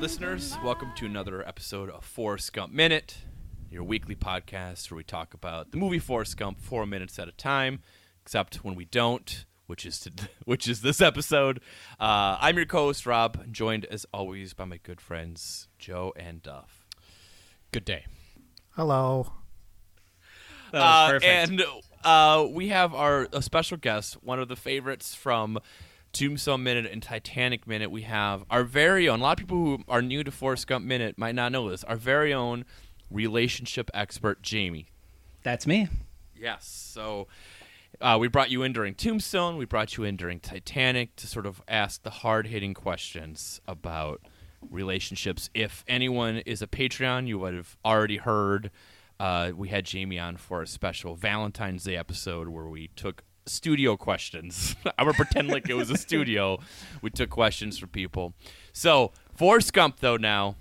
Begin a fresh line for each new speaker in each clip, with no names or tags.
Listeners, welcome to another episode of Forrest Gump Minute, your weekly podcast where we talk about the movie Forrest Gump four minutes at a time, except when we don't, which is to, which is this episode. Uh, I'm your co-host Rob, joined as always by my good friends Joe and Duff.
Good day.
Hello.
That was
Uh,
perfect.
and uh, we have our a special guest, one of the favorites from Tombstone Minute and Titanic Minute. We have our very own. A lot of people who are new to Forrest Gump Minute might not know this. Our very own relationship expert, Jamie.
That's me.
Yes. So uh, we brought you in during Tombstone. We brought you in during Titanic to sort of ask the hard hitting questions about relationships. If anyone is a Patreon, you would have already heard. Uh, we had Jamie on for a special Valentine's Day episode where we took studio questions. I would pretend like it was a studio. We took questions from people. So Forrest Gump though, now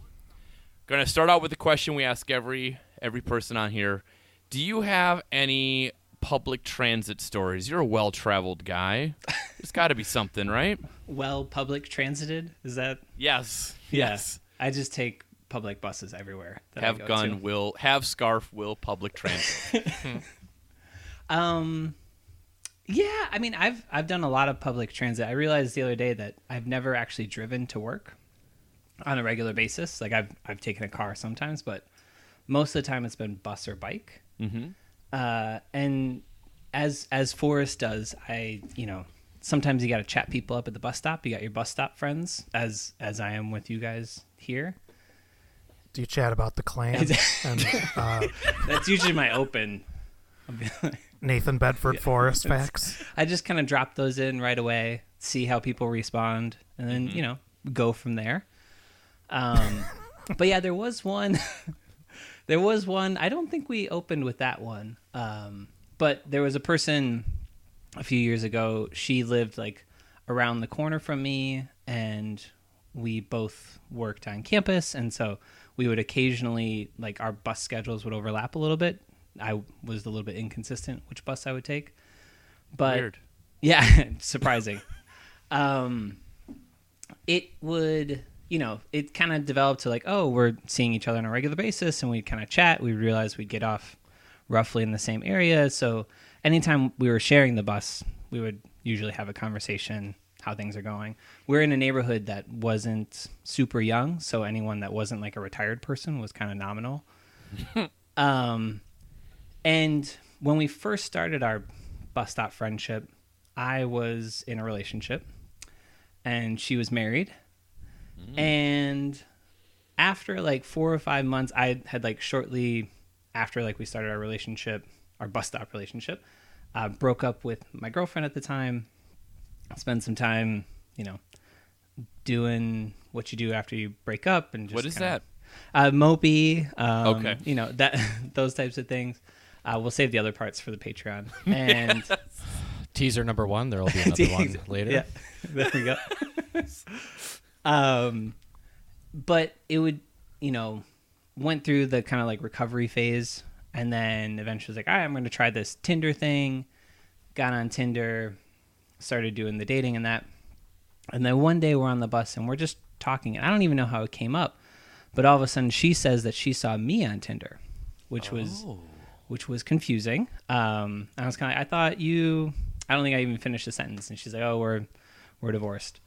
Going to start out with the question we ask every every person on here. Do you have any public transit stories? You're a well-traveled guy. There's got to be something, right?
Well, public transited is that?
Yes.
Yes. I just take public buses everywhere. That I
Have
go
gun
to.
will have scarf will public transit.
Um, yeah. I mean, I've I've done a lot of public transit. I realized the other day that I've never actually driven to work on a regular basis. Like I've I've taken a car sometimes, but most of the time it's been bus or bike.
mm-hmm.
uh, and as as Forrest does, I you know sometimes you got to chat people up at the bus stop. You got your bus stop friends, as as I am with you guys here.
Do you chat about the Klan and uh,
That's usually my open.
Nathan Bedford Forrest facts?
I just kind of drop those in right away, see how people respond, and then you know go from there. Um, but yeah, there was one. there was one. I don't think we opened with that one. Um, but there was a person a few years ago. She lived like around the corner from me, and we both worked on campus, and so we would occasionally like our bus schedules would overlap a little bit. I was a little bit inconsistent which bus I would take, but
Weird.
yeah, surprising. um, it would, you know, it kind of developed to like, oh, we're seeing each other on a regular basis, and we kind of chat. We realized we'd get off roughly in the same area, so anytime we were sharing the bus, we would usually have a conversation how things are going. We're in a neighborhood that wasn't super young, so anyone that wasn't like a retired person was kind of nominal. um, and when we first started our bus stop friendship, I was in a relationship and she was married. And after like four or five months, I had like shortly after like we started our relationship, our bus stop relationship, uh, broke up with my girlfriend at the time. Spent some time, you know, doing what you do after you break up, and just
What is
kinda-
that?
uh, mopey. Um,
Okay.
You know that those types of things. Uh, we'll save the other parts for the Patreon. And
Teaser number one. There will be another one later.
yeah, there we go. um, but it would, you know, went through the kind of like recovery phase, and then eventually was like, all right, I'm going to try this Tinder thing. Got on Tinder, started doing the dating and that, and then one day we're on the bus and we're just talking, and I don't even know how it came up, but all of a sudden she says that she saw me on Tinder, which was which was confusing. Um, I was kind of, I thought you, I don't think I even finished the sentence. And she's like, oh, we're, we're divorced.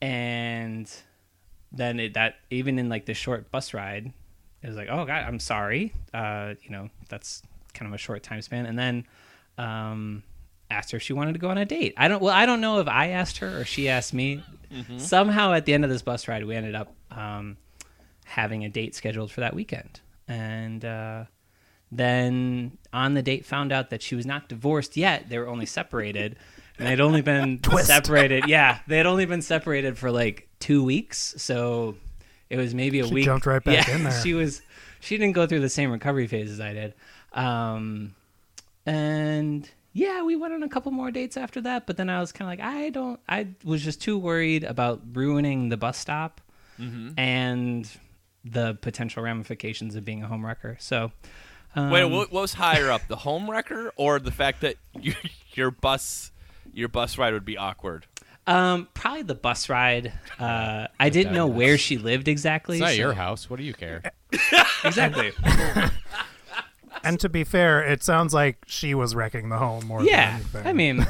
And then it, that, even in like the short bus ride, it was like, oh God, I'm sorry. Uh, you know, that's kind of a short time span. And then, um, asked her if she wanted to go on a date. I don't, well, I don't know if I asked her or she asked me. Somehow at the end of this bus ride, we ended up, um, having a date scheduled for that weekend. And, uh, then on the date found out that she was not divorced yet they were only separated. And they'd only been separated yeah they had only been separated for like two weeks. So it was maybe a week.
She
week
jumped right back
yeah,
in there.
she was she didn't go through the same recovery phase as i did. Um and yeah we went on a couple more dates after that but then i was kind of like i don't i was just too worried about ruining the bus stop and the potential ramifications of being a home wrecker. So um,
Wait, what, what was higher up, the home wrecker or the fact that you, your bus your bus ride would be awkward?
Um, probably the bus ride. Uh, I didn't know where she lived exactly.
It's not
so-
your house. What do you care?
Exactly.
And to be fair, it sounds like she was wrecking the home more than
yeah. I mean,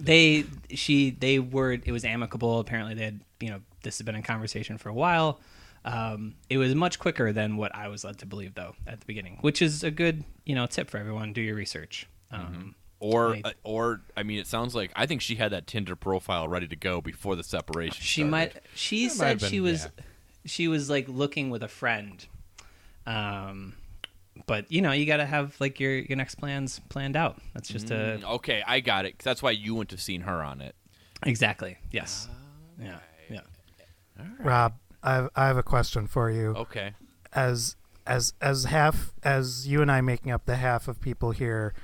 they she they were it was amicable. Apparently, they had you know this had been a conversation for a while. Um, it was much quicker than what I was led to believe, though, at the beginning, which is a good you know tip for everyone. Do your research. Um,
Or,
Right.
uh, or I mean, it sounds like I think she had that Tinder profile ready to go before the separation.
She
started.
might. She
That might have
said she was.
yeah.
She was like looking with a friend. Um, but you know you got to have like your your next plans planned out. That's just
Mm,
a
okay, I got it. that's why you went to see her on it.
exactly yes. Yeah. Yeah.
Rob, I have, I have a question for you.
Okay.
As as as half as you and I making up the half of people here,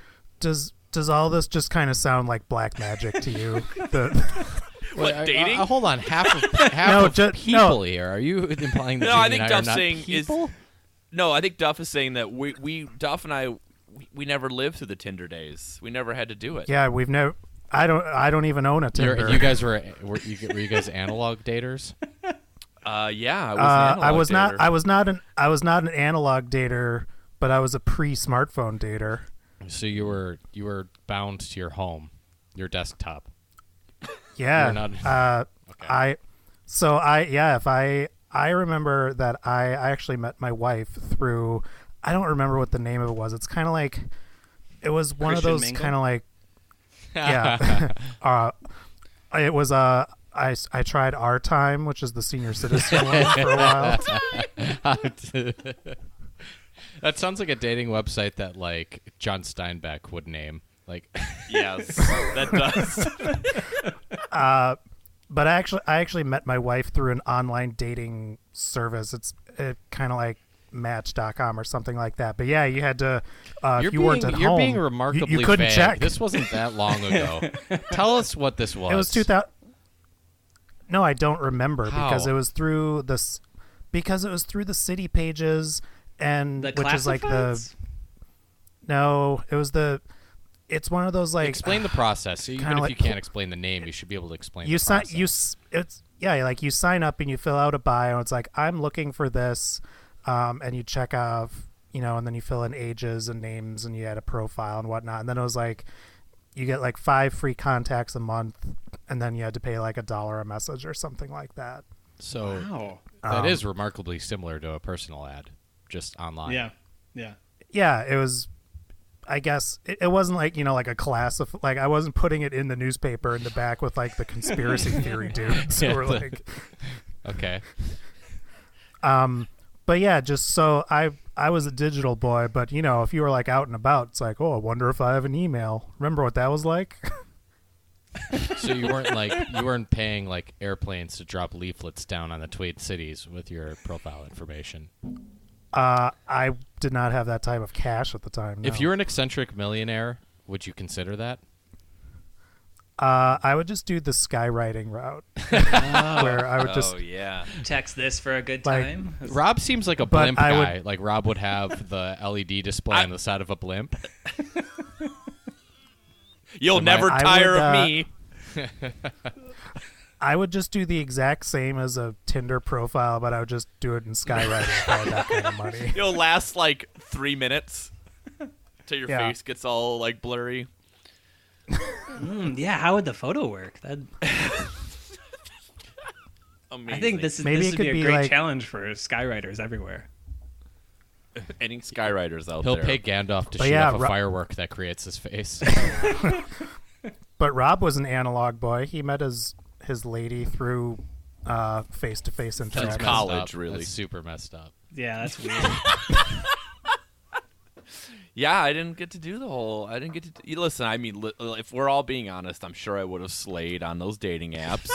does does all this just kind of sound like black magic to you? the,
What
Wait,
dating?
uh, hold on. Half of half
No,
of
ju-
people
no.
here. Are you implying that
No, I think
and I are
Duff's
not
saying is- No, I think Duff is saying that we, we Duff and I, we, we never lived through the Tinder days. We never had to do it.
yeah, we've never. I don't. I don't even own a
You're-
Tinder.
you guys were were you, were you guys analog daters?
Uh, yeah. I was. an
Uh, I was not. I was not an. I was not an analog dater, but I was a pre-smartphone dater.
So you were you were bound to your home, your desktop.
Yeah.
You're not-
uh,
Okay.
I. So I yeah. If I I remember that I I actually met my wife through. I don't remember what the name of it was. It's kind of like. It was one
Christian
of those kind of like. Yeah. uh, it was uh. I, I tried OurTime, which is the senior citizen one, for a while.
that sounds like a dating website that like John Steinbeck would name. Like
Yes, that does.
but I actually I actually met my wife through an online dating service. It's it, kind of like Match.com or something like that. But yeah, you had to uh,
you're
if you
being
weren't at
you're
home,
being
you-
remarkably
you, couldn't
vague.
check.
This wasn't that long ago. Tell us what this was.
it was 2000. No, I don't remember because it was through this because it was through the city pages and
The
which is like the no, it was the it's one of those like
explain the process. So even if
like
you can't explain the name, you should be able to explain.
you sign you it's yeah like you sign up and you fill out a bio it's like i'm looking for this um, and you check off you know and then you fill in ages and names and you add a profile and whatnot and then it was like you get like five free contacts a month and then you had to pay like a dollar a message or something like that
So
Wow.
that
Um,
is remarkably similar to a personal ad, just online.
Yeah. Yeah.
yeah it was i guess it, it wasn't like you know like a class of like i wasn't putting it in the newspaper in the back with like the conspiracy theory dudes who were like
Okay.
Um, but yeah, just so I I was a digital boy, but you know, if you were like out and about, it's like, oh, I wonder if I have an email. Remember what that was like?
So you weren't like you weren't paying like airplanes to drop leaflets down on the Twin Cities with your profile information.
uh, I did not have that type of cash at the time.
If you're an eccentric millionaire, would you consider that?
uh, I would just do the skywriting route, where I would just
oh yeah.
Text this for a good
Like-
time.
Rob seems like a
But
blimp
I would-
guy. Like Rob would have the LED display
I-
on the side of a blimp.
You'll
Am I-
never
I
tire
would,
of
uh,
me.
I would just do the exact same as a Tinder profile, but I would just do it in skywriting if that kind of money.
It'll last like three minutes till your
Yeah.
face gets all like blurry.
Mm, yeah. How would the photo work? That
Amazing.
I think this is
Maybe
this
it
would
could
be a
be
great
like-
challenge for skywriters everywhere.
any skywriters out there.
He'll
there.
pay Gandalf to
But
shoot
yeah,
off a
Ro-
firework that creates his face.
But Rob was an analog boy. He met his his lady through uh, face-to-face
That's
interaction.
messed
college,
up.
really.
That's super messed up.
Yeah, that's weird.
Yeah, I didn't get to do the whole. I didn't get to. You listen, I mean, li- if we're all being honest, I'm sure I would have slayed on those dating apps.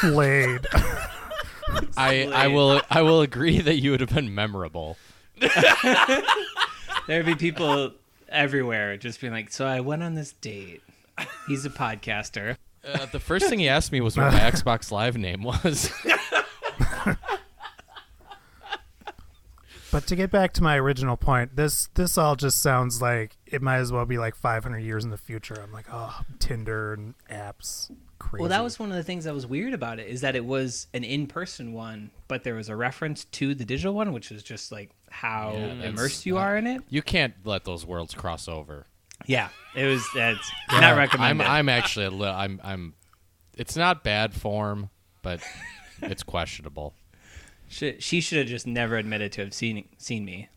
Slade.
I, I will I will agree that you would have been memorable.
There'd be people everywhere just being like, "So I went on this date. He's a podcaster.
Uh, the first thing he asked me was what my Xbox Live name was.
But to get back to my original point, this this all just sounds like it might as well be like 500 years in the future. I'm like, oh, Tinder and apps, crazy.
Well, that was one of the things that was weird about it is that it was an in-person one, but there was a reference to the digital one, which is just like how
Yeah,
immersed you
uh,
are in it.
You can't let those worlds cross over.
Yeah, it was. That's
Yeah.
not
I'm
recommended.
I'm actually a little. I'm I'm. It's not bad form, but it's questionable.
She, she should have just never admitted to have seen seen me.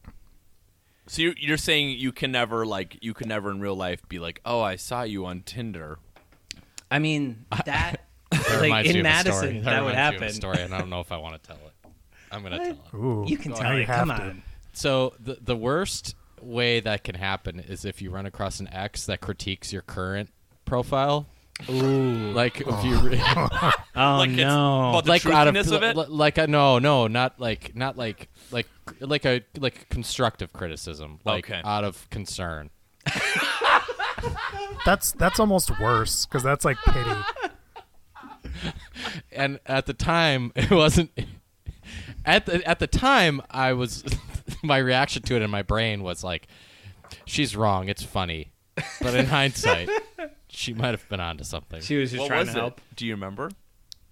So you're, you're saying you can never like you can never in real life be like, oh, I saw you on Tinder.
I mean that,
That
like in
of story.
Madison, that, would
reminds me of a
happen.
story, and I don't know if I want to tell it. I'm gonna tell it.
Ooh,
You can tell it.
have
Come
to.
on.
So the the worst way that can happen is if you run across an ex that critiques your current profile.
Ooh.
Like if you oh. re-
Oh
Like, it's
no.
about the
like out of
truthiness of it?
li- like a, no no not like not like like like a like constructive criticism like
Okay.
out of concern.
That's that's almost worse because that's like pity.
and at the time it wasn't at the at the time I was my reaction to it in my brain was like she's wrong it's funny but in hindsight she might have been onto something
she was just
what
trying
was
to
it?
help.
Do you remember?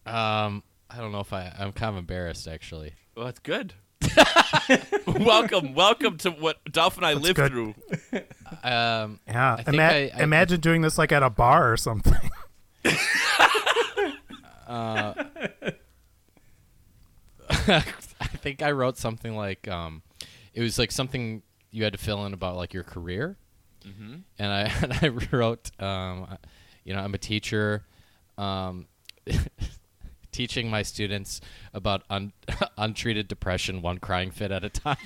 um I don't know if I I'm kind of embarrassed actually
Well, that's good. welcome, welcome to what Duff and I lived
good.
through.
um
Yeah,
I think
Ima-
I- I-
imagine doing this like at a bar or something.
I think I wrote something like um it was like something you had to fill in about like your career and I and I wrote um you know I'm a teacher um teaching my students about un- untreated depression one crying fit at a time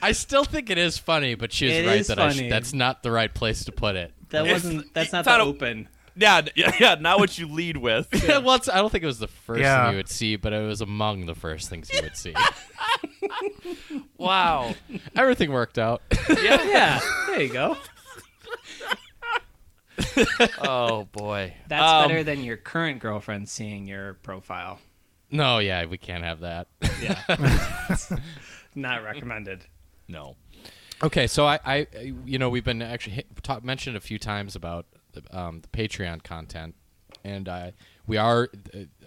I still think it is funny but she was
It
right that I sh- that's not the right place to put it
That wasn't. That's not
it's not
the
a-
open.
Yeah, yeah, yeah. Not what you lead with.
well, it's, I don't think it was the first
Yeah.
thing you would see, but it was among the first things you would see.
wow.
Everything worked out.
Yeah.
Yeah, there you go.
Oh boy.
That's
Um,
better than your current girlfriend seeing your profile.
no, yeah, we can't have that.
Yeah, not recommended.
No.
okay, so I, I, you know, we've been actually hit, talk, mentioned a few times about um, the Patreon content, and I, we are.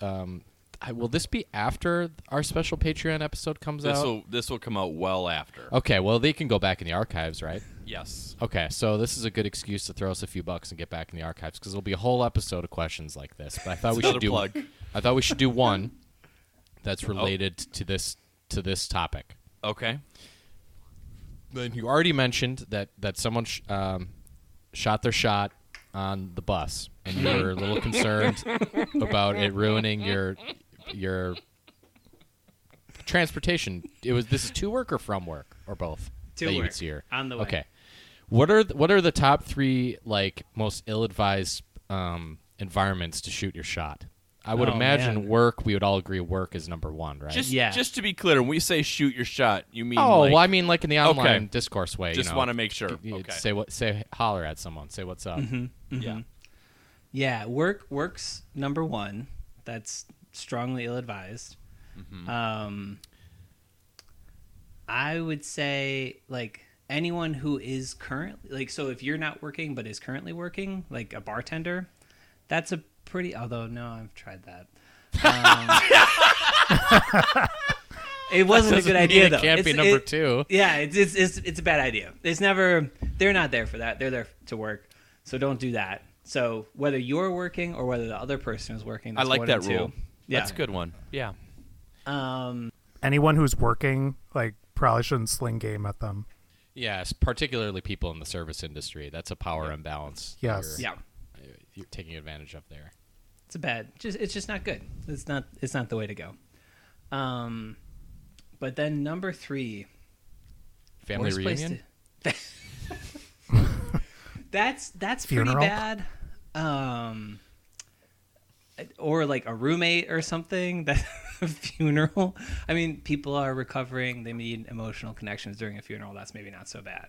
Uh, um, I, will this be after our special Patreon episode comes
This
out?
will this will come out well after.
Okay, well, they can go back in the archives, right?
Yes.
Okay, so this is a good excuse to throw us a few bucks and get back in the archives because there'll be a whole episode of questions like this. But I thought we should do.
plug.
I thought we should do one that's related to this to this topic.
Okay.
Then you already mentioned that that someone sh- um, shot their shot on the bus, and you were a little concerned about it ruining your your transportation. It was this is to work or from work or both
To
that you
work.
would see her
On the way.
Okay, what are th- what are the top three like most ill advised um, environments to shoot your shot? I would
Oh,
imagine
man.
work. We would all agree work is number one, right?
Just
Yeah.
just to be clear, when we say shoot your shot, you mean
oh,
like,
well, I mean like in the online
Okay.
discourse way.
just
you know,
want to make sure.
you
Okay.
Say what? Say holler at someone. Say what's up. Mm-hmm, mm-hmm.
Yeah.
Yeah, work works number one. That's strongly ill advised. Mm-hmm. Um, I would say like anyone who is currently like so if you're not working but is currently working like a bartender, that's a pretty. Although no, I've tried that. Um, it wasn't a good
mean
idea
it
though.
can't be number
it-
two.
Yeah, it's, it's it's it's a bad idea. It's never. They're not there for that. They're there to work. So don't do that. So whether you're working or whether the other person is working,
I like
one
that
and two.
rule.
Yeah.
That's a good one. Yeah.
Um,
Anyone who's working like probably shouldn't sling game at them.
Yes, particularly people in the service industry. That's a power imbalance.
Yes.
You're,
yeah,
you're taking advantage of there.
It's a bad. Just it's just not good. It's not. It's not the way to go. Um, but then number three,
Family
worst
reunion.
to- that's that's
Funeral?
pretty bad. Um, or like a roommate or something. That a funeral. I mean, people are recovering. They need emotional connections during a funeral. That's maybe not so bad.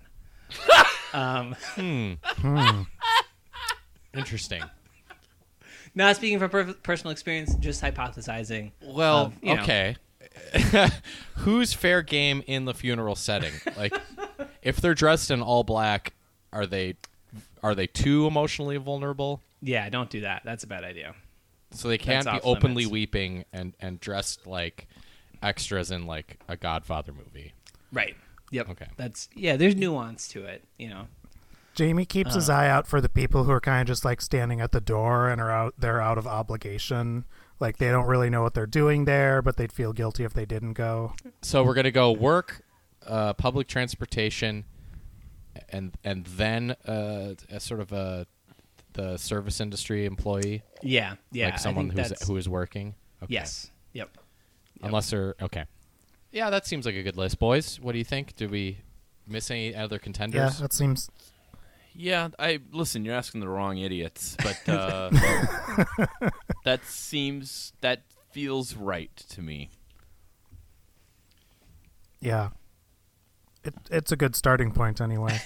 um, hmm
Interesting.
Not speaking from per- personal experience, just hypothesizing.
Well,
Um, know.
okay. Who's fair game in the funeral setting? Like, if they're dressed in all black, are they are they too emotionally vulnerable?
Yeah, don't do that. That's a bad idea.
So they can't
That's
be openly
limits.
weeping and and dressed like extras in like a Godfather movie.
Right. Yep.
Okay.
That's yeah. There's nuance to it. You know.
Jamie keeps his eye out for the people who are kind of just like standing at the door and are out they're out of obligation. Like they don't really know what they're doing there, but they'd feel guilty if they didn't go.
So we're gonna go work, uh, public transportation, and and then uh, a sort of a the service industry employee,
Yeah. Yeah.
like someone who's
that's,
who is working. Okay.
Yes. Yep.
Unless they're okay. Yeah, that seems like a good list, boys. What do you think? Do we miss any other contenders?
Yeah,
contenders?
that seems
Yeah, I listen. You're asking the wrong idiots, but uh, that seems that feels right to me.
yeah. It, it's a good starting point anyway.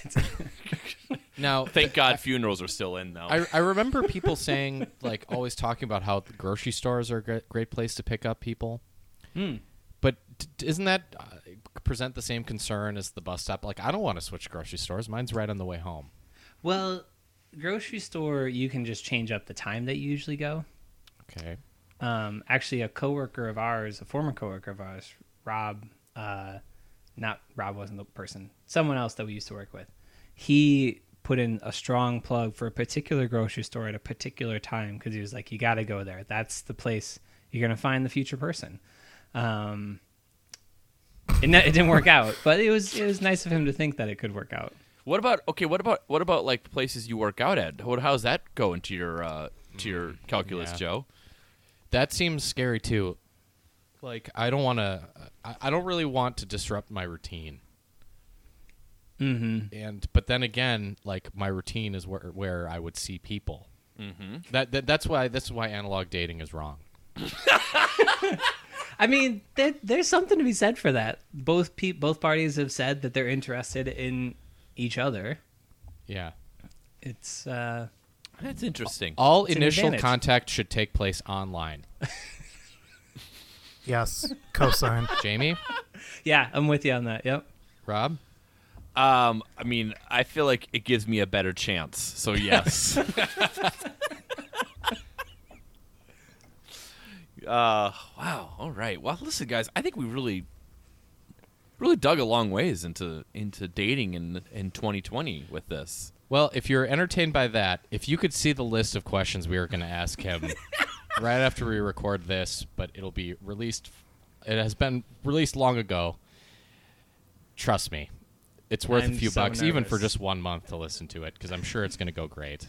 now,
Thank God funerals are still in though.
I, I remember people saying, like, always talking about how the grocery stores are a great, great place to pick up people.
Hmm.
But d- d- isn't that uh, present the same concern as the bus stop? Like, I don't want to switch grocery stores. Mine's right on the way home.
Well, grocery store, you can just change up the time that you usually go.
Okay.
Um, actually, a coworker of ours, a former coworker of ours, Rob, uh, not Rob wasn't the person, someone else that we used to work with. He put in a strong plug for a particular grocery store at a particular time because he was like, "You got to go there. That's the place you're gonna find the future person." Um, it, it didn't work out, but it was it was nice of him to think that it could work out.
What about okay? What about what about like places you work out at? What, how's that go into your uh, to your calculus,
yeah.
Joe?
That seems scary, too. Like, I don't want to, I, I don't really want to disrupt my routine.
Mm-hmm.
and but then again like my routine is where where I would see people.
Mm-hmm.
That, that that's why that's why analog dating is wrong.
I mean, there, there's something to be said for that. Both pe- both parties have said that they're interested in each other.
Yeah.
It's uh,
That's interesting.
All
It's
initial
advantage.
contact should take place online.
yes, cosign.
Jamie,
yeah, I'm with you on that. Yep.
Rob,
Um, I mean, I feel like it gives me a better chance. So yes. uh, wow. All right. Well, listen, guys. I think we really, really dug a long ways into into dating in in 2020 with this.
well, if you're entertained by that, if you could see the list of questions we are going to ask him right after we record this, but it'll be released. It has been released long ago. Trust me, it's worth
I'm
a few
so
bucks, even for just one month to listen to it, because I'm sure it's going to go great.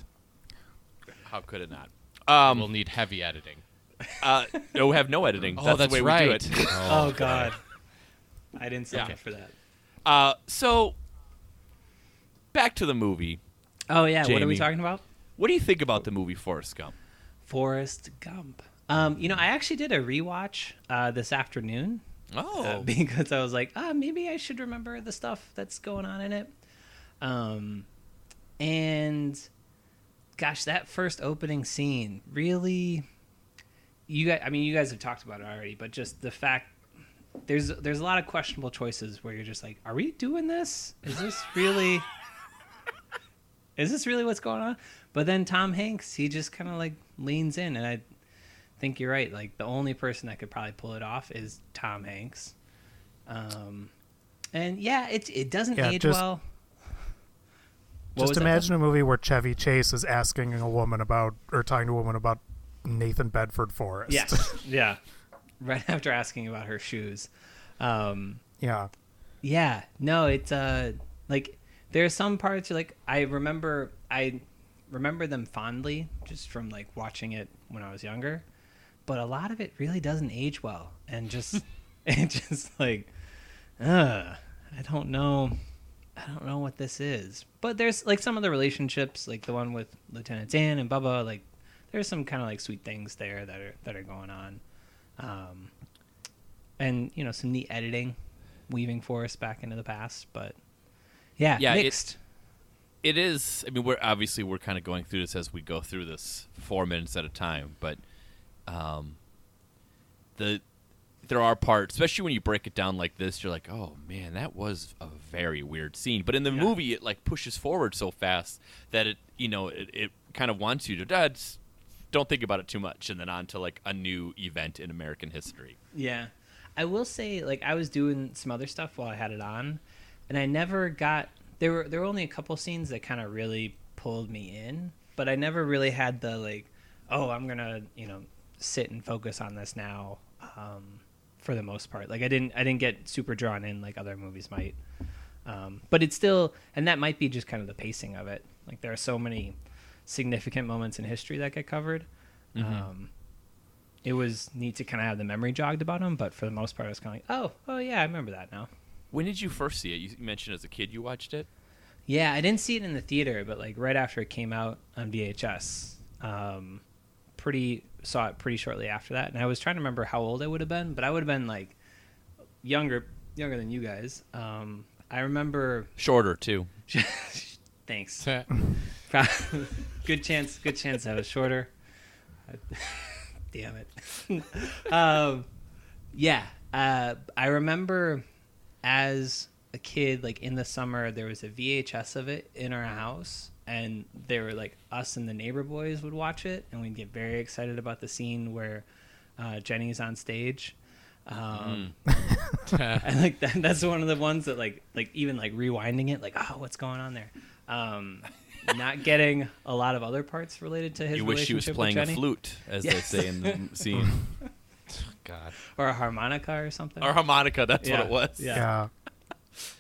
How could it not? Um,
we'll need heavy editing.
uh, no, we have no editing.
Oh,
that's,
that's
the way
right.
we do it.
Oh God, I didn't sign
Yeah.
up for that.
Uh, so back to the movie.
Oh yeah, what are we talking about?
What do you think about the movie Forrest Gump?
Forrest Gump. Um, you know, I actually did a rewatch uh, this afternoon
Oh,
uh, because I was like, ah, maybe I should remember the stuff that's going on in it. Um, and gosh, that first opening scene really, you guys. I mean, you guys have talked about it already, but just the fact there's there's a lot of questionable choices where you're just like, are we doing this? Is this really? is this really what's going on? But then Tom Hanks, he just kind of like leans in, and I think you're right. Like the only person that could probably pull it off is Tom Hanks. Um, and yeah, it it doesn't
Yeah,
age
just-
well. What
Just imagine a movie where Chevy Chase is asking a woman about or talking to a woman about Nathan Bedford Forrest.
Yes, yeah. Right after asking about her shoes. Um,
yeah.
yeah, no, it's uh like there are some parts like I remember I remember them fondly just from like watching it when I was younger, but a lot of it really doesn't age well and just it just like uh I don't know I don't know what this is. But there's like some of the relationships like the one with Lieutenant Dan and Bubba like there's some kind of like sweet things there that are that are going on. Um and you know some neat editing weaving Forrest back into the past, but yeah,
Yeah, it-
mixed.
it is. I mean, we're obviously we're kind of going through this as we go through this four minutes at a time, but um, the there are parts, especially when you break it down like this, you're like, oh man, that was a very weird scene. But in the
Yeah.
movie, it like pushes forward so fast that it, you know, it, it kind of wants you to, Dad, don't think about it too much, and then on to like a new event in American history.
Yeah. I will say, like, I was doing some other stuff while I had it on, and I never got. There were there were only a couple scenes that kind of really pulled me in, but I never really had the like, oh, I'm gonna you know sit and focus on this now. Um, for the most part, like I didn't I didn't get super drawn in like other movies might. Um, but it's still, and that might be just kind of the pacing of it. Like there are so many significant moments in history that get covered. Um, it was neat to kind of have the memory jogged about them, but for the most part, I was kind of like, oh, oh yeah, I remember that now.
When did you first see it? You mentioned as a kid you watched it.
Yeah, I didn't see it in the theater, but like right after it came out on VHS, um, pretty saw it pretty shortly after that, and I was trying to remember how old I would have been, but I would have been like younger, younger than you guys. Um, I remember.
Shorter too.
Thanks. good chance. Good chance I was shorter. Damn it. um, yeah, uh, I remember as a kid, like in the summer, there was a VHS of it in our house, and they were like us and the neighbor boys would watch it, and we'd get very excited about the scene where uh, Jenny's on stage. Um, and like that, that's one of the ones that like like even like rewinding it, like oh, what's going on there? Um, not getting a lot of other parts related to his.
you wish he was
relationship
playing a flute, as they say in the scene,
God.
or a harmonica or something.
or harmonica. That's
Yeah.
what it was.
Yeah.
Yeah.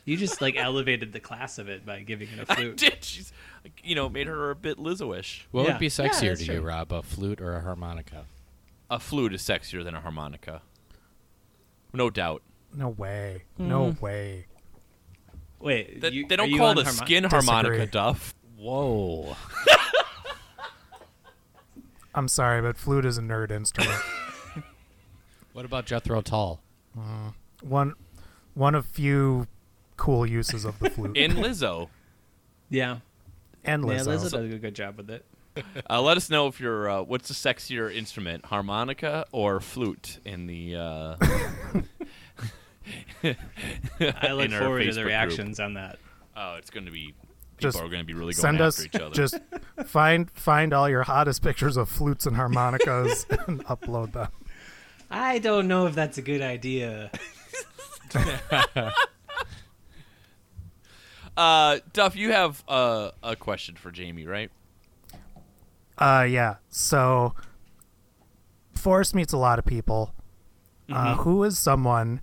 You just like elevated the class of it by giving it a flute.
did. She's, like, you know, made her a bit Lizzo-ish.
What
Yeah.
would be sexier
that's
to
true.
you, Rob? A flute or a harmonica?
A flute is sexier than a harmonica, no doubt.
No way. No
Mm.
way.
Wait,
That-
you-
they don't call
on
it a
harmo-
skin harmonica,
Disagree.
Duff.
Whoa.
I'm sorry, but flute is a nerd instrument.
What about Jethro Tull?
one one of few cool uses of the flute.
In Lizzo.
Yeah,
and
yeah,
Lizzo.
Lizzo does a good job with it.
Uh, let us know if you're. Uh, what's the sexier instrument, harmonica or flute? In the. Uh,
I look
in our
forward to
Facebook
the
group.
reactions on that.
Oh, it's going to be. People
Just
are going to be really going
Send us
after each other.
just find find all your hottest pictures of flutes and harmonicas and upload them.
I don't know if that's a good idea.
Uh, Duff, you have uh, a question for Jamie, right?
Uh, yeah. So, Forrest meets a lot of people. Uh,
Mm-hmm.
who is someone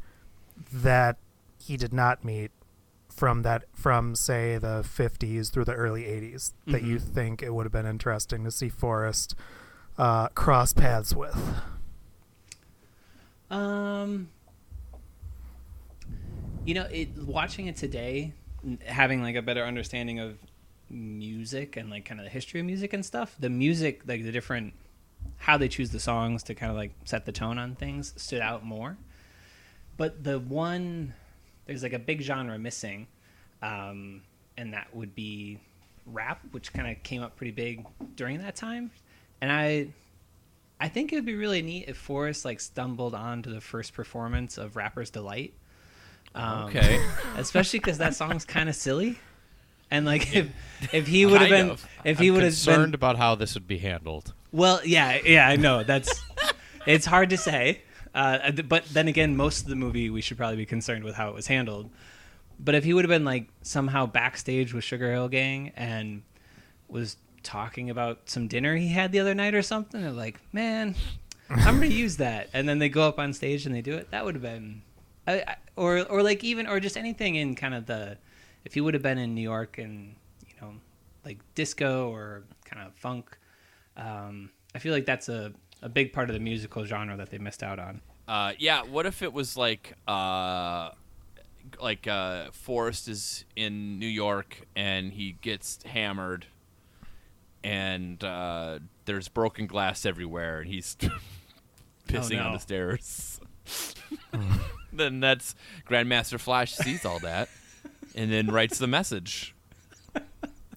that he did not meet from that from say the 50s through the early 80s that you
Mm-hmm.
think it would have been interesting to see Forrest uh, cross paths with?
Um, you know, it watching it today, having like a better understanding of music and like kind of the history of music and stuff. The music, like the different how they choose the songs to kind of like set the tone on things, stood out more. But the one, there's like a big genre missing, um, and that would be rap, which kind of came up pretty big during that time. And I, I think it would be really neat if Forrest like stumbled onto the first performance of Rapper's Delight. Um,
Okay.
especially because that song's kind of silly, and like if if he would have been
of.
if he would have
concerned
been
about how this would be handled.
well, yeah, yeah, I know that's it's hard to say, uh, but then again, most of the movie we should probably be concerned with how it was handled. But if he would have been like somehow backstage with Sugarhill Gang and was talking about some dinner he had the other night or something, they're like, man, I'm gonna use that, and then they go up on stage and they do it. That would have been, I, I, or or like even or just anything in kind of the, if he would have been in New York and you know like disco or kind of funk, um, I feel like that's a a big part of the musical genre that they missed out on.
Uh, yeah. What if it was like, uh, like uh, Forrest is in New York and he gets hammered, and uh, there's broken glass everywhere, and he's pissing on
no.
the stairs. then that's Grandmaster Flash sees all that, and then writes the message.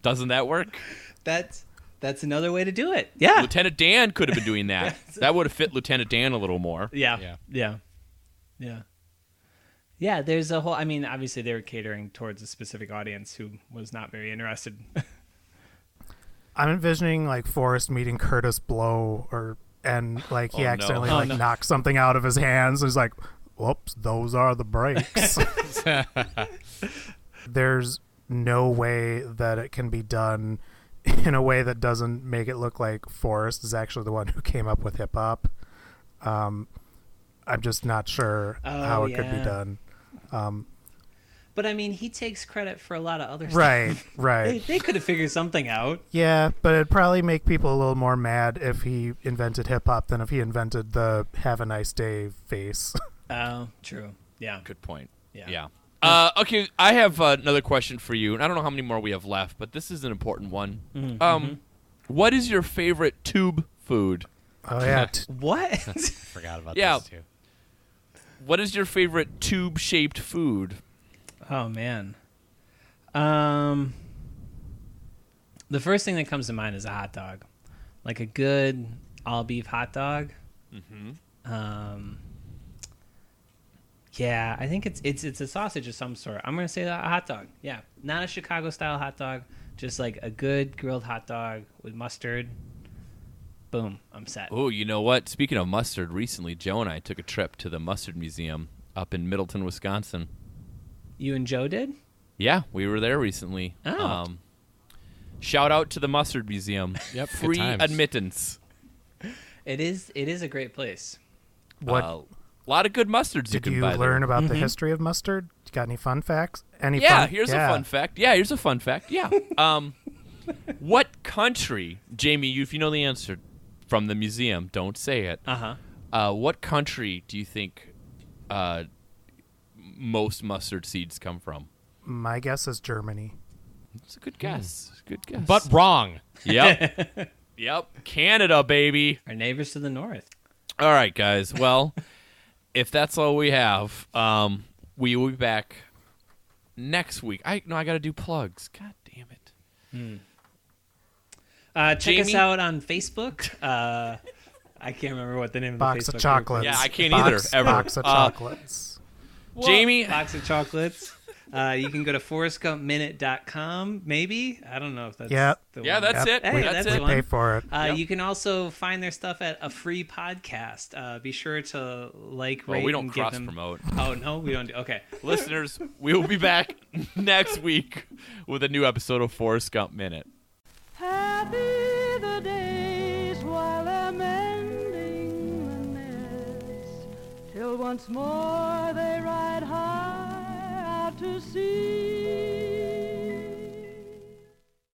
Doesn't that work?
That's that's another way to do it. Yeah.
Lieutenant Dan could have been doing that. that would have fit Lieutenant Dan a little more.
Yeah.
Yeah.
Yeah. Yeah. Yeah, there's a whole I mean, obviously they were catering towards a specific audience who was not very interested.
I'm envisioning like Forrest meeting Kurtis Blow, or and like he
Oh, no.
accidentally
Oh,
like
no.
knocks something out of his hands. And he's like, "Whoops, those are the breaks." There's no way that it can be done in a way that doesn't make it look like Forrest is actually the one who came up with hip hop. Um, I'm just not sure
Oh,
how it could be done. Um,
but I mean, he takes credit for a lot of other
right,
stuff.
right.
They, they could have figured something out.
Yeah, but it'd probably make people a little more mad if he invented hip hop than if he invented the "Have a nice day" face.
Oh, true. Yeah.
Good point.
Yeah.
Yeah. Uh, okay, I have uh, another question for you, and I don't know how many more we have left, but this is an important one.
Mhm,
Um, what is your favorite tube food?
oh yeah,
What?
Forgot about
Yeah.
this too.
What is your favorite tube-shaped food?
oh man. Um The first thing that comes to mind is a hot dog. Like a good all beef hot dog.
Mm-hmm.
Um Yeah, I think it's it's it's a sausage of some sort. I'm gonna say a hot dog. Yeah, not a Chicago style hot dog, just like a good grilled hot dog with mustard. Boom, I'm set.
Oh, you know what? Speaking of mustard, recently Joe and I took a trip to the Mustard Museum up in Middleton, Wisconsin.
You and Joe did?
Yeah, we were there recently.
Oh.
Um, shout out to the Mustard Museum.
Yep, good
Free
times.
admittance.
It is it is a great place.
what
A lot of good mustards you
did
can
you
buy there.
learn about the
Mhm.
history of mustard? You got any fun facts? Any?
Yeah,
fun?
here's
yeah.
a fun fact. Yeah, here's a fun fact. Yeah. um, what country, Jamie? You, if you know the answer from the museum, don't say it.
Uh-huh.
Uh, what country do you think uh, most mustard seeds come from?
My guess is Germany.
It's a good guess. Good guess.
But wrong.
yep, yep. Canada, baby.
Our neighbors to the north.
All right, guys. Well, if that's all we have, um, we will be back next week. I no, I got to do plugs. God damn it.
Uh, check us out on Facebook. Uh, I can't remember what the name
Box
of
of
the Facebook group
chocolates.
Yeah, I can't
box,
either, ever.
Box of
Uh,
chocolates.
is.
Jamie?
Box of chocolates. Uh, you can go to forrestgumpminute.com, maybe. I don't know if that's
Yep.
the
Yeah,
one.
that's
Yep.
it.
Hey,
we,
that's
that's
it.
we
the one.
pay for it.
Uh,
Yep.
You can also find their stuff at a free podcast. Uh, be sure to like,
Well,
rate,
we don't
and give
cross
them-
promote.
Oh no, we don't do. Okay,
Listeners, we will be back next week with a new episode of Forrest Gump Minute.
Happy the days while they're mending the nest, till once more they ride high to see.